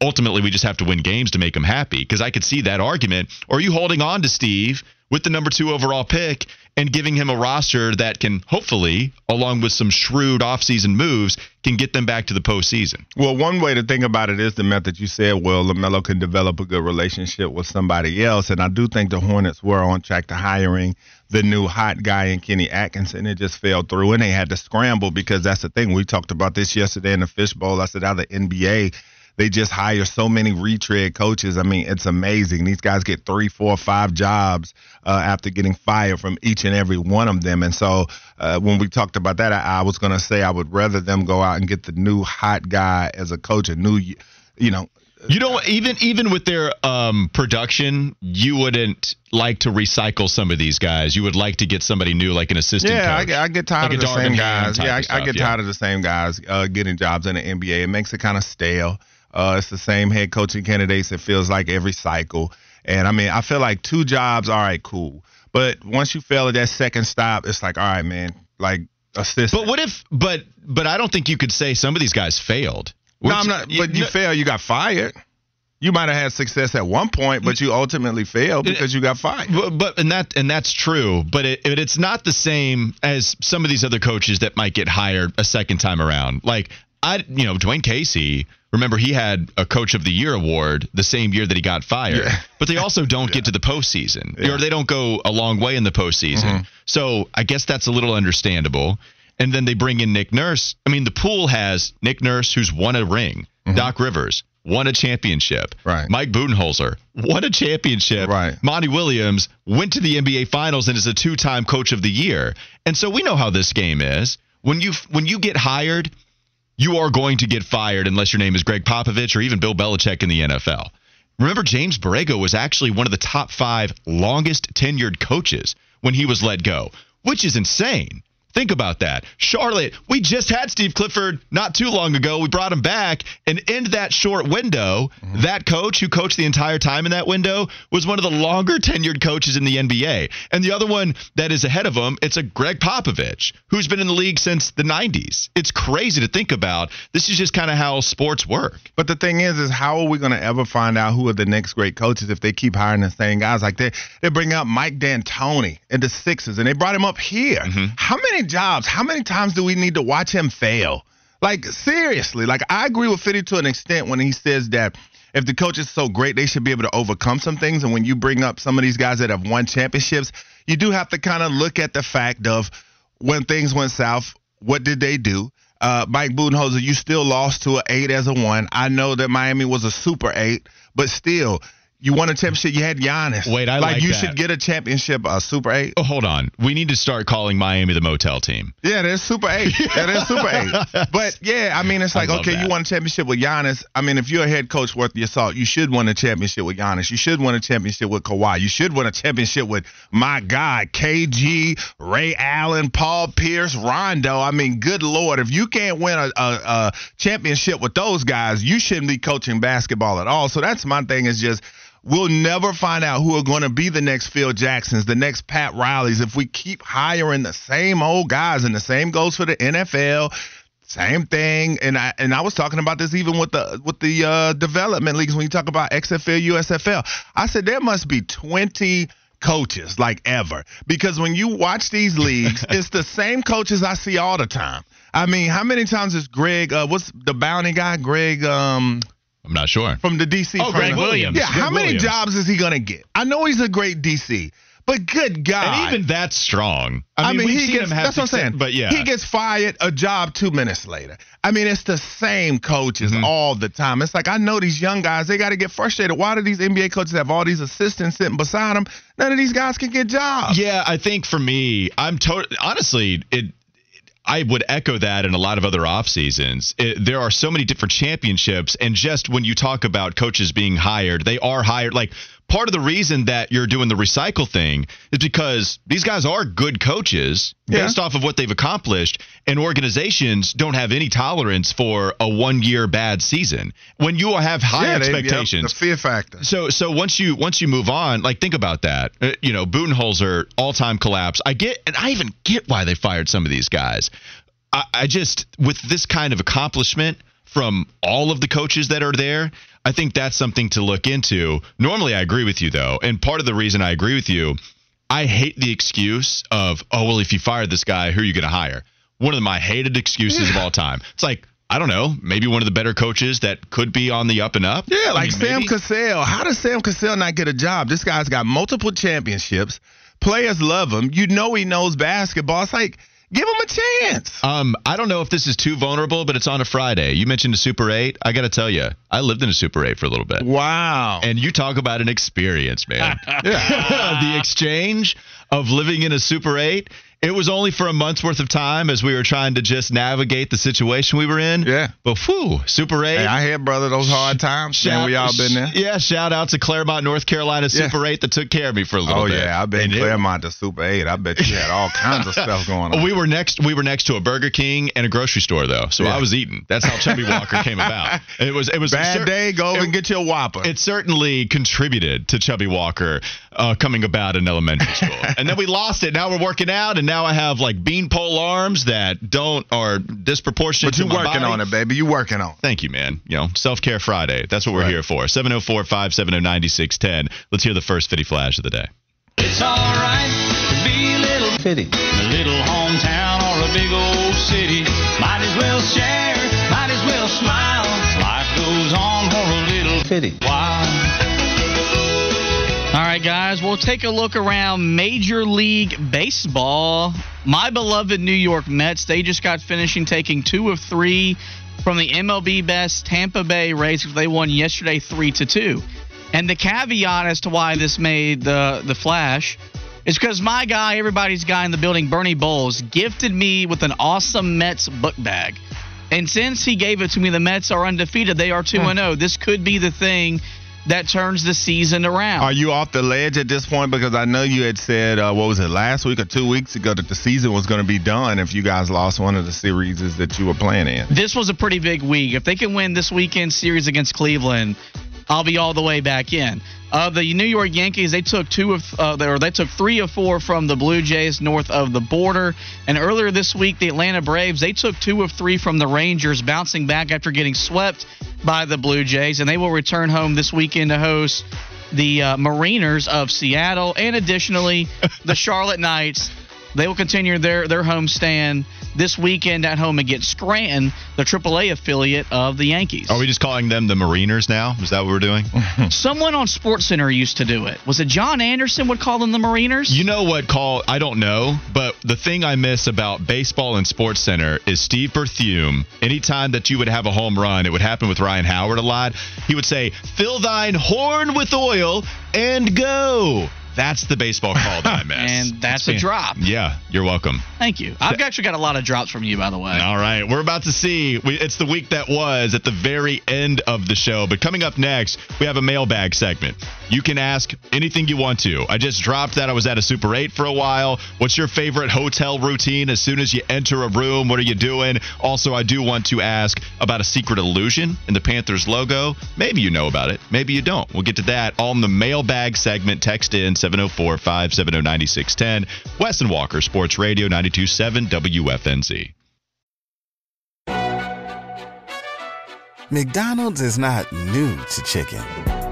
Speaker 1: Ultimately, we just have to win games to make him happy because I could see that argument. Or are you holding on to Steve with the number two overall pick and giving him a roster that can hopefully, along with some shrewd offseason moves, can get them back to the postseason.
Speaker 2: Well, one way to think about it is the method you said. Well, LaMelo can develop a good relationship with somebody else, and I do think the Hornets were on track to hiring the new hot guy in Kenny Atkinson. It just fell through, and they had to scramble because that's the thing. We talked about this yesterday in the fishbowl. I said how the NBA they just hire so many retread coaches. I mean, it's amazing. These guys get three, four, five jobs uh, after getting fired from each and every one of them. And so uh, when we talked about that, I, I was going to say I would rather them go out and get the new hot guy as a coach, a new, you know,
Speaker 1: you know, even even with their um, production, you wouldn't like to recycle some of these guys. You would like to get somebody new, like an assistant.
Speaker 2: Yeah,
Speaker 1: I,
Speaker 2: I, get tired like of the same guys. Yeah, I, I, get tired of the same guys uh, getting jobs in the NBA. It makes it kind of stale. Uh, it's the same head coaching candidates. It feels like every cycle. And I mean, I feel like two jobs, all right, cool. But once you fail at that second stop, it's like, all right, man, like assist.
Speaker 1: But what if? But but I don't think you could say some of these guys failed.
Speaker 2: Which, no, I'm not. But you, you fail, you got fired. You might have had success at one point, but you ultimately failed because you got fired.
Speaker 1: But, but and that and that's true. But it, it's not the same as some of these other coaches that might get hired a second time around. Like I, you know, Dwane Casey Remember, he had a Coach of the Year award the same year that he got fired. Yeah. But they also don't yeah. get to the postseason, yeah. or they don't go a long way in the postseason. Mm-hmm. So I guess that's a little understandable. And then they bring in Nick Nurse. I mean, the pool has Nick Nurse, who's won a ring, mm-hmm. Doc Rivers, won a championship.
Speaker 2: Right.
Speaker 1: Mike Budenholzer won a championship.
Speaker 2: Right.
Speaker 1: Monty Williams went to the NBA Finals and is a two-time Coach of the Year. And so we know how this game is. When you when you get hired, you are going to get fired unless your name is Gregg Popovich or even Bill Belichick in the NFL. Remember, James Borrego was actually one of the top five longest tenured coaches when he was let go, which is insane. Think about that. Charlotte, we just had Steve Clifford not too long ago. We brought him back, and in that short window, mm-hmm. that coach who coached the entire time in that window was one of the longer tenured coaches in the NBA. And the other one that is ahead of him, it's a Gregg Popovich, who's been in the league since the 90s. It's crazy to think about. This is just kind of how sports work.
Speaker 2: But the thing is, is how are we going to ever find out who are the next great coaches if they keep hiring the same guys? Like they they bring out Mike D'Antoni in the Sixers, and they brought him up here. Mm-hmm. How many jobs. How many times do we need to watch him fail? Like seriously, like I agree with Fitty to an extent when he says that if the coach is so great, they should be able to overcome some things. And when you bring up some of these guys that have won championships, you do have to kind of look at the fact of when things went south, what did they do? Uh, Mike Budenholzer, you still lost to an eight as a one. I know that Miami was a super eight, but still, you won a championship. You had Giannis.
Speaker 1: Wait, I like, that.
Speaker 2: like you
Speaker 1: that.
Speaker 2: should get a championship, a Super Eight.
Speaker 1: Oh, hold on. We need to start calling Miami the motel team.
Speaker 2: Yeah, there's Super Eight. yeah, there's Super Eight. But yeah, I mean, it's like okay, that. you won a championship with Giannis. I mean, if you're a head coach worth your salt, you should win a championship with Giannis. You should win a championship with Kawhi. You should win a championship with my guy KG, Ray Allen, Paul Pierce, Rondo. I mean, good lord, if you can't win a, a, a championship with those guys, you shouldn't be coaching basketball at all. So that's my thing. Is just We'll never find out who are going to be the next Phil Jacksons, the next Pat Rileys, if we keep hiring the same old guys. And the same goes for the NFL. Same thing, and I and I was talking about this even with the with the uh, development leagues when you talk about XFL, USFL. I said there must be twenty coaches like ever because when you watch these leagues, it's the same coaches I see all the time. I mean, how many times is Greg? Uh, what's the bounty guy? Greg. Um,
Speaker 1: I'm not sure.
Speaker 2: From the DC.
Speaker 3: Oh, Gregg Williams.
Speaker 2: Yeah,
Speaker 3: Greg
Speaker 2: how many
Speaker 3: Williams.
Speaker 2: jobs is he going to get? I know he's a great DC. But good God.
Speaker 1: And even that's strong.
Speaker 2: I mean,
Speaker 1: I mean
Speaker 2: he gets, that's what I'm saying.
Speaker 1: But yeah.
Speaker 2: He gets fired, a job two minutes later. I mean, it's the same coaches mm-hmm. all the time. It's like, I know these young guys, they got to get frustrated. Why do these NBA coaches have all these assistants sitting beside them? None of these guys can get jobs.
Speaker 1: Yeah, I think for me, I'm totally, honestly, it, I would echo that in a lot of other off seasons. It, there are so many different championships, and just when you talk about coaches being hired, they are hired. Like part of the reason that you're doing the recycle thing is because these guys are good coaches based off of what they've accomplished, and organizations don't have any tolerance for a one year bad season. When you have high yeah, expectations,
Speaker 2: yep, the fear factor.
Speaker 1: So so once you once you move on, like think about that. Uh, you know, Budenholzer all time collapse. I get, and I even get why they fired some of these guys. I, I just with this kind of accomplishment from all of the coaches that are there. I think that's something to look into. Normally, I agree with you, though. And part of the reason I agree with you, I hate the excuse of, oh, well, if you fire this guy, who are you going to hire? One of my hated excuses yeah. of all time. It's like, I don't know, maybe one of the better coaches that could be on the up and up.
Speaker 2: Yeah, like I mean, Sam Cassell. How does Sam Cassell not get a job? This guy's got multiple championships. Players love him. You know he knows basketball. It's like – Give him a chance.
Speaker 1: Um, I don't know if this is too vulnerable, but it's on a Friday. You mentioned a Super 8. I got to tell you, I lived in a Super 8 for a little bit.
Speaker 2: Wow.
Speaker 1: And you talk about an experience, man. the exchange of living in a Super 8 it was only for a month's worth of time as we were trying to just navigate the situation we were in.
Speaker 2: Yeah.
Speaker 1: But whew, Super 8.
Speaker 2: Hey, I had, brother, those hard times. Shout, man, we all been there.
Speaker 1: Yeah, shout out to Claremont, North Carolina Super yeah. 8 that took care of me for a little
Speaker 2: oh,
Speaker 1: bit.
Speaker 2: Oh, yeah. I've been in Claremont to Super 8. I bet you had all kinds of stuff going on.
Speaker 1: We were next we were next to a Burger King and a grocery store, though. So yeah. I was eating. That's how Chubby Walker came about. It was it was
Speaker 2: Bad cer- day, go it, and get you a Whopper.
Speaker 1: It certainly contributed to Chubby Walker uh, coming about in elementary school. and then we lost it. Now we're working out, and now I have like beanpole arms that don't are disproportionate.
Speaker 2: But you're working
Speaker 1: body.
Speaker 2: on it, baby. You're working on. it.
Speaker 1: Thank you, man. You know, self care Friday. That's what we're right. here for. 704 570 9610. Let's hear the first Fitty Flash of the day.
Speaker 6: It's all right to be a little
Speaker 5: Fitty.
Speaker 6: A little hometown or a big old city. Might as well share, might as well smile. Life goes on for a little
Speaker 5: Fitty.
Speaker 6: while.
Speaker 3: Right, guys, we'll take a look around Major League Baseball. My beloved New York Mets, they just got finishing taking two of three from the MLB best Tampa Bay Rays. They won yesterday 3 to 2. And the caveat as to why this made the, the flash is because my guy, everybody's guy in the building, Bernie Bowles, gifted me with an awesome Mets book bag. And since he gave it to me, the Mets are undefeated. They are 2 hmm. 0. This could be the thing that turns the season around.
Speaker 2: Are you off the ledge at this point? Because I know you had said, uh, what was it, last week or two weeks ago, that the season was going to be done if you guys lost one of the series that you were playing in.
Speaker 3: This was a pretty big week. If they can win this weekend series against Cleveland, I'll be all the way back in. Uh, the New York Yankees they took two of uh, or they took three of four from the Blue Jays north of the border, and earlier this week the Atlanta Braves they took two of three from the Rangers, bouncing back after getting swept by the Blue Jays, and they will return home this weekend to host the uh, Mariners of Seattle, and additionally the Charlotte Knights. They will continue their their homestand this weekend at home against Scranton, the AAA affiliate of the Yankees.
Speaker 1: Are we just calling them the Mariners now? Is that what we're doing?
Speaker 3: Someone on SportsCenter used to do it. Was it John Anderson would call them the Mariners?
Speaker 1: You know what call? I don't know, but the thing I miss about baseball and SportsCenter is Steve Berthiaume. Anytime that you would have a home run, it would happen with Ryan Howard a lot. He would say, "Fill thine horn with oil and go." That's the baseball call that I missed.
Speaker 3: and that's
Speaker 1: It's
Speaker 3: a drop.
Speaker 1: Yeah, you're welcome.
Speaker 3: Thank you. I've actually got a lot of drops from you, by the way.
Speaker 1: All right, we're about to see. We, it's the week that was at the very end of the show. But coming up next, we have a mailbag segment. You can ask anything you want to. I just dropped that I was at a Super 8 for a while. What's your favorite hotel routine as soon as you enter a room? What are you doing? Also, I do want to ask about a secret illusion in the Panthers logo. Maybe you know about it. Maybe you don't. We'll get to that on the mailbag segment. Text in 704 570 9610. Wes and Walker, Sports Radio 927 WFNZ.
Speaker 5: McDonald's is not new to chicken.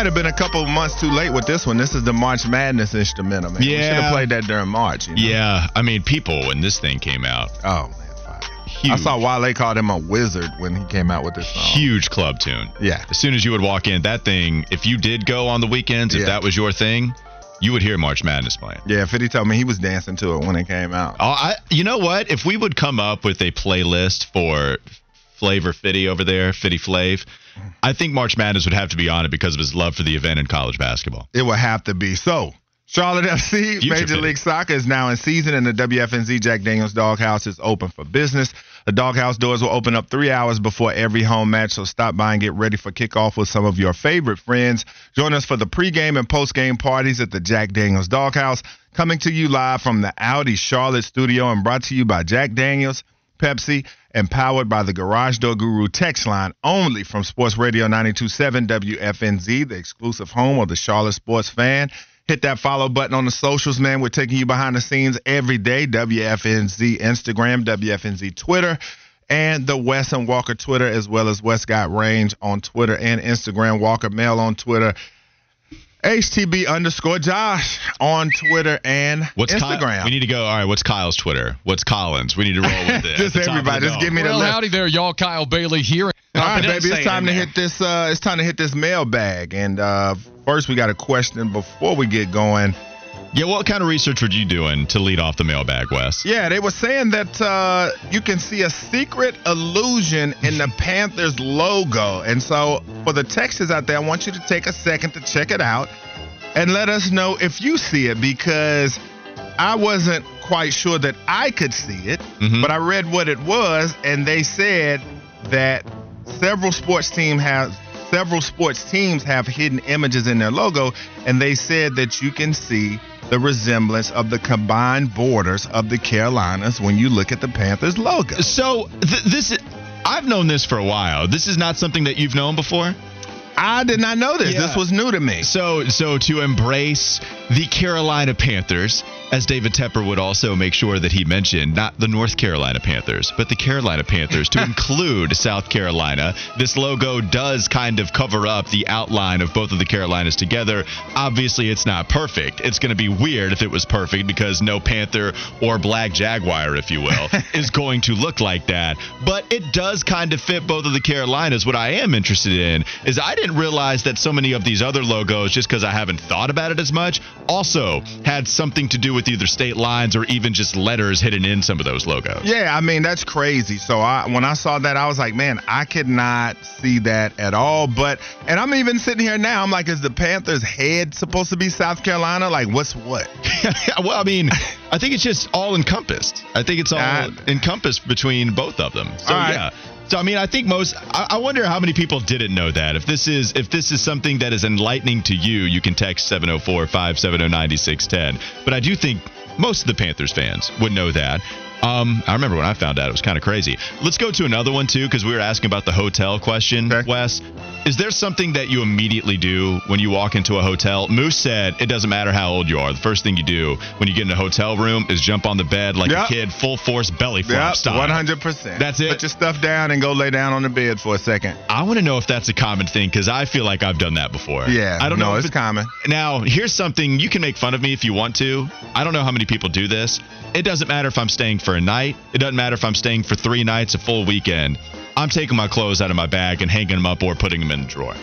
Speaker 2: Might have been a couple of months too late with this one. This is the March Madness instrumental, man. We should have played that during March. You know?
Speaker 1: Yeah, I mean, people when this thing came out,
Speaker 2: Oh, man. fire.
Speaker 1: huge,
Speaker 2: I saw Wale called him a wizard when he came out with this song.
Speaker 1: huge club tune.
Speaker 2: Yeah.
Speaker 1: As soon as you would walk in, that thing, if you did go on the weekends, if
Speaker 2: Yeah.
Speaker 1: that was your thing, you would hear March Madness playing.
Speaker 2: Yeah, Fitty told me he was dancing to it when it came out.
Speaker 1: Oh, I, you know what? If we would come up with a playlist for Flavor Fitty over there, Fitty Flav, I think March Madness would have to be on it because of his love for the event in college basketball.
Speaker 2: It would have to be. So, Charlotte FC,
Speaker 1: Future
Speaker 2: Major. League Soccer is now in season, and the WFNZ Jack Daniels Doghouse is open for business. The Doghouse doors will open up three hours before every home match, so stop by and get ready for kickoff with some of your favorite friends. Join us for the pregame and postgame parties at the Jack Daniels Doghouse. Coming to you live from the Audi Charlotte studio and brought to you by Jack Daniels, Pepsi, and powered by the Garage Door Guru text line only from Sports Radio 927 WFNZ, the exclusive home of the Charlotte sports fan. Hit that follow button on the socials, man. We're taking you behind the scenes every day. WFNZ Instagram, WFNZ Twitter, and the Wes and Walker Twitter, as well as West Got Range on Twitter and Instagram. Walker Mail on Twitter. HTB underscore Josh on Twitter and
Speaker 1: What's Kyle-
Speaker 2: Instagram.
Speaker 1: we need to go. All right, what's Kyle's Twitter? What's Collins? We need to roll with it.
Speaker 2: Just
Speaker 1: At the top of
Speaker 2: everybody, just give me the
Speaker 7: Well,
Speaker 2: list.
Speaker 7: howdy there, y'all. Kyle Bailey here.
Speaker 2: All right,
Speaker 3: Confident
Speaker 2: baby, it's time to
Speaker 3: there.
Speaker 2: hit this. Uh, it's time to hit this mailbag. And uh, first, we got a question before we get going.
Speaker 1: Yeah, what kind of research were you doing to lead off the mailbag, Wes?
Speaker 2: Yeah, they were saying that uh, you can see a secret illusion in the Panthers logo. And so, for the Texans out there, I want you to take a second to check it out and let us know if you see it because I wasn't quite sure that I could see it,
Speaker 1: Mhm.
Speaker 2: but I read what it was, and they said that several sports team have several sports teams have hidden images in their logo, and they said that you can see the resemblance of the combined borders of the Carolinas when you look at the Panthers logo.
Speaker 1: So th- this, I've known this for a while. This is not something that you've known before.
Speaker 2: I did not know this.
Speaker 1: Yeah.
Speaker 2: This was new to me.
Speaker 1: So, so to embrace the Carolina Panthers, as David Tepper would also make sure that he mentioned, not the North Carolina Panthers, but the Carolina Panthers, to include South Carolina. This logo does kind of cover up the outline of both of the Carolinas together. Obviously, it's not perfect. It's going to be weird if it was perfect because no Panther or Black Jaguar, if you will, is going to look like that. But it does kind of fit both of the Carolinas. What I am interested in is I didn't realize that so many of these other logos, just because I haven't thought about it as much, also had something to do with either state lines or even just letters hidden in some of those logos.
Speaker 2: Yeah, I mean that's crazy. So I when I saw that, I was like, man, I could not see that at all. But and I'm even sitting here now. I'm like, is the Panthers' head supposed to be South Carolina? Like, what's what?
Speaker 1: well, I mean, I think it's just all encompassed. I think it's all
Speaker 2: Uh,
Speaker 1: encompassed between both of them. So
Speaker 2: right.
Speaker 1: yeah. I mean, I think most. I, wonder how many people didn't know that. If this is if this is something that is enlightening to you, you can text 704-570-9610. But I do think most of the Panthers fans would know that. Um, I remember when I found out it was kind of crazy. Let's go to another one too, because we were asking about the hotel question.
Speaker 2: Okay.
Speaker 1: Wes, is there something that you immediately do when you walk into a hotel? Moose said it doesn't matter how old you are. The first thing you do when you get in a hotel room is jump on the bed like
Speaker 2: Yep.
Speaker 1: a kid, full force belly flop
Speaker 2: Yep,
Speaker 1: style.
Speaker 2: 100. percent
Speaker 1: That's it?
Speaker 2: Put your stuff down and go lay down on the bed for a second.
Speaker 1: I want to know if that's a common thing because I feel like I've done that before.
Speaker 2: Yeah,
Speaker 1: I don't
Speaker 2: no,
Speaker 1: know. if
Speaker 2: it's common.
Speaker 1: Now, here's something you can make fun of me if you want to. I don't know how many people do this. It doesn't matter if I'm staying for a night. It doesn't matter if I'm staying for three nights, a full weekend. I'm taking my clothes out of my bag and hanging them up or putting them in a drawer.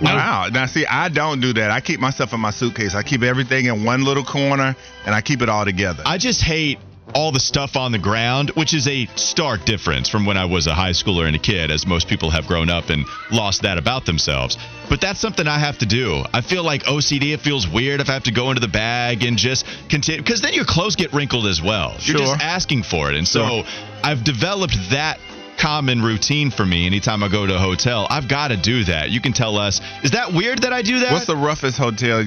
Speaker 2: Wow. Now, see, I don't do that. I keep myself in my suitcase. I keep everything in one little corner, and I keep it all together.
Speaker 1: I just hate all the stuff on the ground, which is a stark difference from when I was a high schooler and a kid, as most people have grown up and lost that about themselves. But that's something I have to do. I feel like OCD, it feels weird if I have to go into the bag and just continue, because then your clothes get wrinkled as well. You're just asking for it. And so
Speaker 2: Sure.
Speaker 1: I've developed that common routine for me anytime I go to a hotel. I've got to do that. You can tell us, is that weird that I do that?
Speaker 2: What's the roughest hotel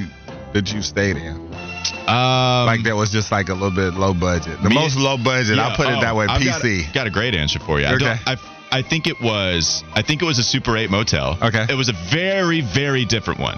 Speaker 2: that you stayed in?
Speaker 1: Um,
Speaker 2: Like that was just like a little bit low budget. The
Speaker 1: Me-
Speaker 2: most low budget.
Speaker 1: Yeah,
Speaker 2: I'll put it
Speaker 1: oh,
Speaker 2: that way.
Speaker 1: I've got-
Speaker 2: PC.
Speaker 1: Got, a great answer for you. I,
Speaker 2: Okay.
Speaker 1: I, I think it was. I think it was a Super 8 motel.
Speaker 2: Okay.
Speaker 1: It was a very, very different one,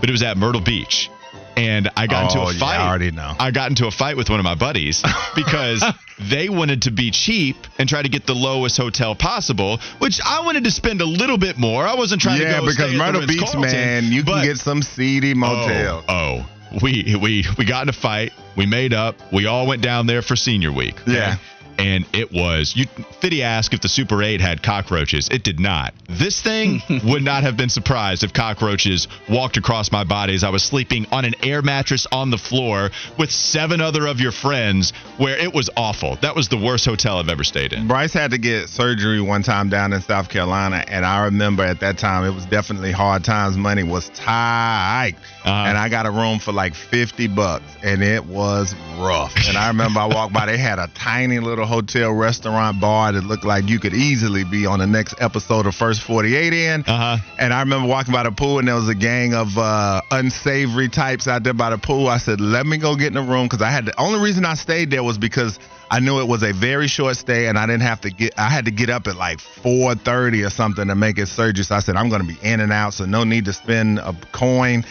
Speaker 1: but it was at Myrtle Beach, and I got into
Speaker 2: Oh,
Speaker 1: a
Speaker 2: yeah,
Speaker 1: fight.
Speaker 2: I already know.
Speaker 1: I got into a fight with one of my buddies because they wanted to be cheap and try to get the lowest hotel possible, which I wanted to spend a little bit more. I wasn't trying
Speaker 2: yeah,
Speaker 1: to go Yeah,
Speaker 2: because
Speaker 1: stay at the
Speaker 2: Myrtle Beach,
Speaker 1: Carlton,
Speaker 2: man, you can get some seedy motel.
Speaker 1: Oh, oh, we we we got in a fight. We made up. We all went down there for senior week. okay?
Speaker 2: Yeah.
Speaker 1: And it was you. Fitty asked if the Super 8 had cockroaches. It did not. This thing would not have been surprised if cockroaches walked across my body as I was sleeping on an air mattress on the floor with seven other of your friends, where it was awful. That was the worst hotel I've ever stayed in.
Speaker 2: Bryce had to get surgery one time down in South Carolina, and I remember at that time it was definitely hard times. Money was tight,
Speaker 1: Uh-huh.
Speaker 2: and I got a room for like fifty bucks, and it was rough. And I remember I walked by, they had a tiny little hotel restaurant bar that looked like you could easily be on the next episode of First Forty Eight in.
Speaker 1: Uh huh.
Speaker 2: And I remember walking by the pool, and there was a gang of uh, unsavory types out there by the pool. I said, "Let me go get in the room," because I had the only reason I stayed there was because I knew it was a very short stay, and I didn't have to get. I had to get up at like 4:30 or something to make it surgery. So I said, "I'm going to be in and out, so no need to spend a coin."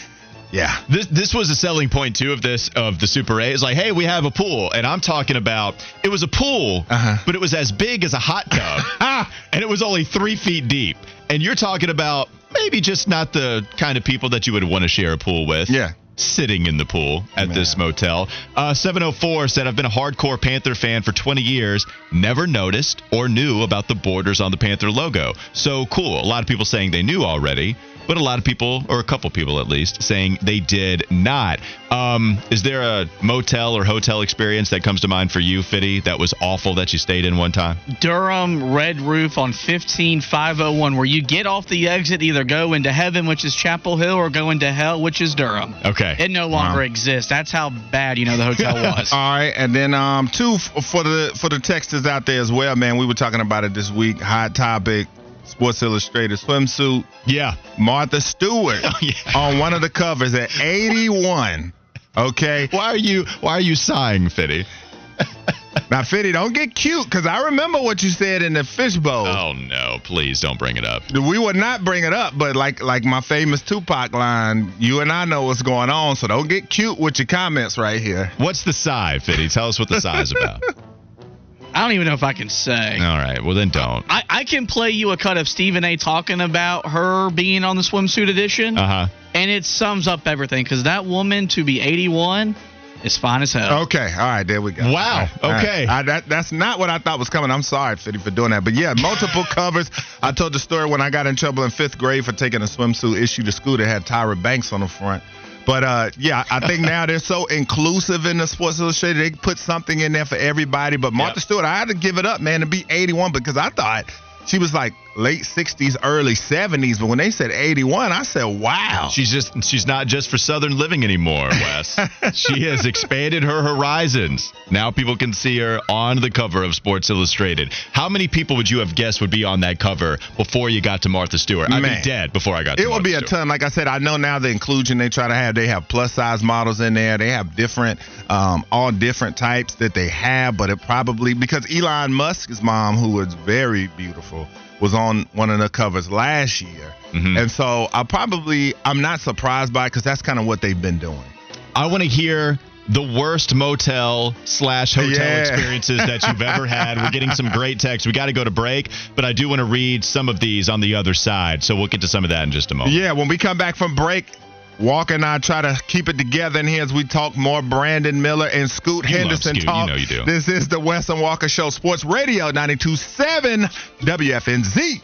Speaker 2: Yeah,
Speaker 1: This this was a selling point too of this of the Super 8. It's like, hey, we have a pool, and I'm talking about it was a pool,
Speaker 2: Uh-huh.
Speaker 1: but it was as big as a hot tub, and it was only three feet deep. And you're talking about maybe just not the kind of people that you would want to share a pool with.
Speaker 2: yeah.
Speaker 1: Sitting in the pool at this motel. Uh, 704 said, I've been a hardcore Panther fan for 20 years, never noticed or knew about the borders on the Panther logo. So cool. A lot of people saying they knew already, but a lot of people, or a couple people at least, saying they did not. Um, is there a motel or hotel experience that comes to mind for you, Fitty, that was awful that you stayed in one time?
Speaker 3: Durham Red Roof on 15501, where you get off the exit, either go into heaven, which is Chapel Hill, or go into hell, which is Durham.
Speaker 1: Okay.
Speaker 3: It no longer
Speaker 2: Wow.
Speaker 3: exists. That's how bad you know the hotel was.
Speaker 2: All right, and then um two for the for the texters out there as well, man. We were talking about it this week. Hot topic, Sports Illustrated swimsuit.
Speaker 1: Yeah.
Speaker 2: Martha Stewart
Speaker 1: Oh, yeah.
Speaker 2: on one of the covers at 81. Okay.
Speaker 1: Why are you Why are you sighing, Fitty?
Speaker 2: Now, Fitty, don't get cute because I remember what you said in the fishbowl.
Speaker 1: Oh no, please don't bring it up.
Speaker 2: We would not bring it up, but like like my famous Tupac line, you and I know what's going on, so don't get cute with your comments right here.
Speaker 1: What's the sigh, Fitty? Tell us what the sigh is about.
Speaker 3: I don't even know if I can say.
Speaker 1: All right, well then don't.
Speaker 3: I, I can play you a cut of Stephen A. talking about her being on the swimsuit edition,
Speaker 1: Uh huh.
Speaker 3: and it sums up everything because that woman to be 81 is fine as hell.
Speaker 2: Okay, all right, there we go.
Speaker 1: Wow,
Speaker 2: All right,
Speaker 1: okay.
Speaker 2: all right. I, that, that's not what I thought was coming. I'm sorry, Fitty, for doing that. But yeah, multiple covers. I told the story when I got in trouble in fifth grade for taking a swimsuit issue to school that had Tyra Banks on the front. But uh, yeah, I think now they're so inclusive in the Sports Illustrated. They put something in there for everybody. But Martha
Speaker 1: Yep.
Speaker 2: Stewart, I had to give it up, man, to be 81 because I thought she was like late 60s, early 70s. But when they said 81, I said, wow.
Speaker 1: She's just she's not just for Southern living anymore, Wes. she has expanded her horizons. Now people can see her on the cover of Sports Illustrated. How many people would you have guessed would be on that cover before you got to Martha Stewart? I'd be dead before I got to
Speaker 2: It would be a ton. Like I said, I know now the inclusion they try to have. They have plus size models in there. They have different, um, all different types that they have. But it probably because Elon Musk's mom, who was very beautiful, was on one of the covers last year,
Speaker 1: Mhm.
Speaker 2: and so I probably I'm not surprised by it because that's kind of what they've been doing.
Speaker 1: I want to hear the worst motel slash hotel
Speaker 2: Yeah.
Speaker 1: experiences that you've ever had. We're getting some great texts. We got to go to break, but I do want to read some of these on the other side. So we'll get to some of that in just a moment.
Speaker 2: Yeah, when we come back from break. Walker and I try to keep it together in here as we talk more Brandon Miller and Scoot
Speaker 1: You
Speaker 2: Henderson
Speaker 1: Scoot, you
Speaker 2: talk.
Speaker 1: know you.
Speaker 2: This is the Wes and Walker Show, Sports Radio 92.7 WFNZ.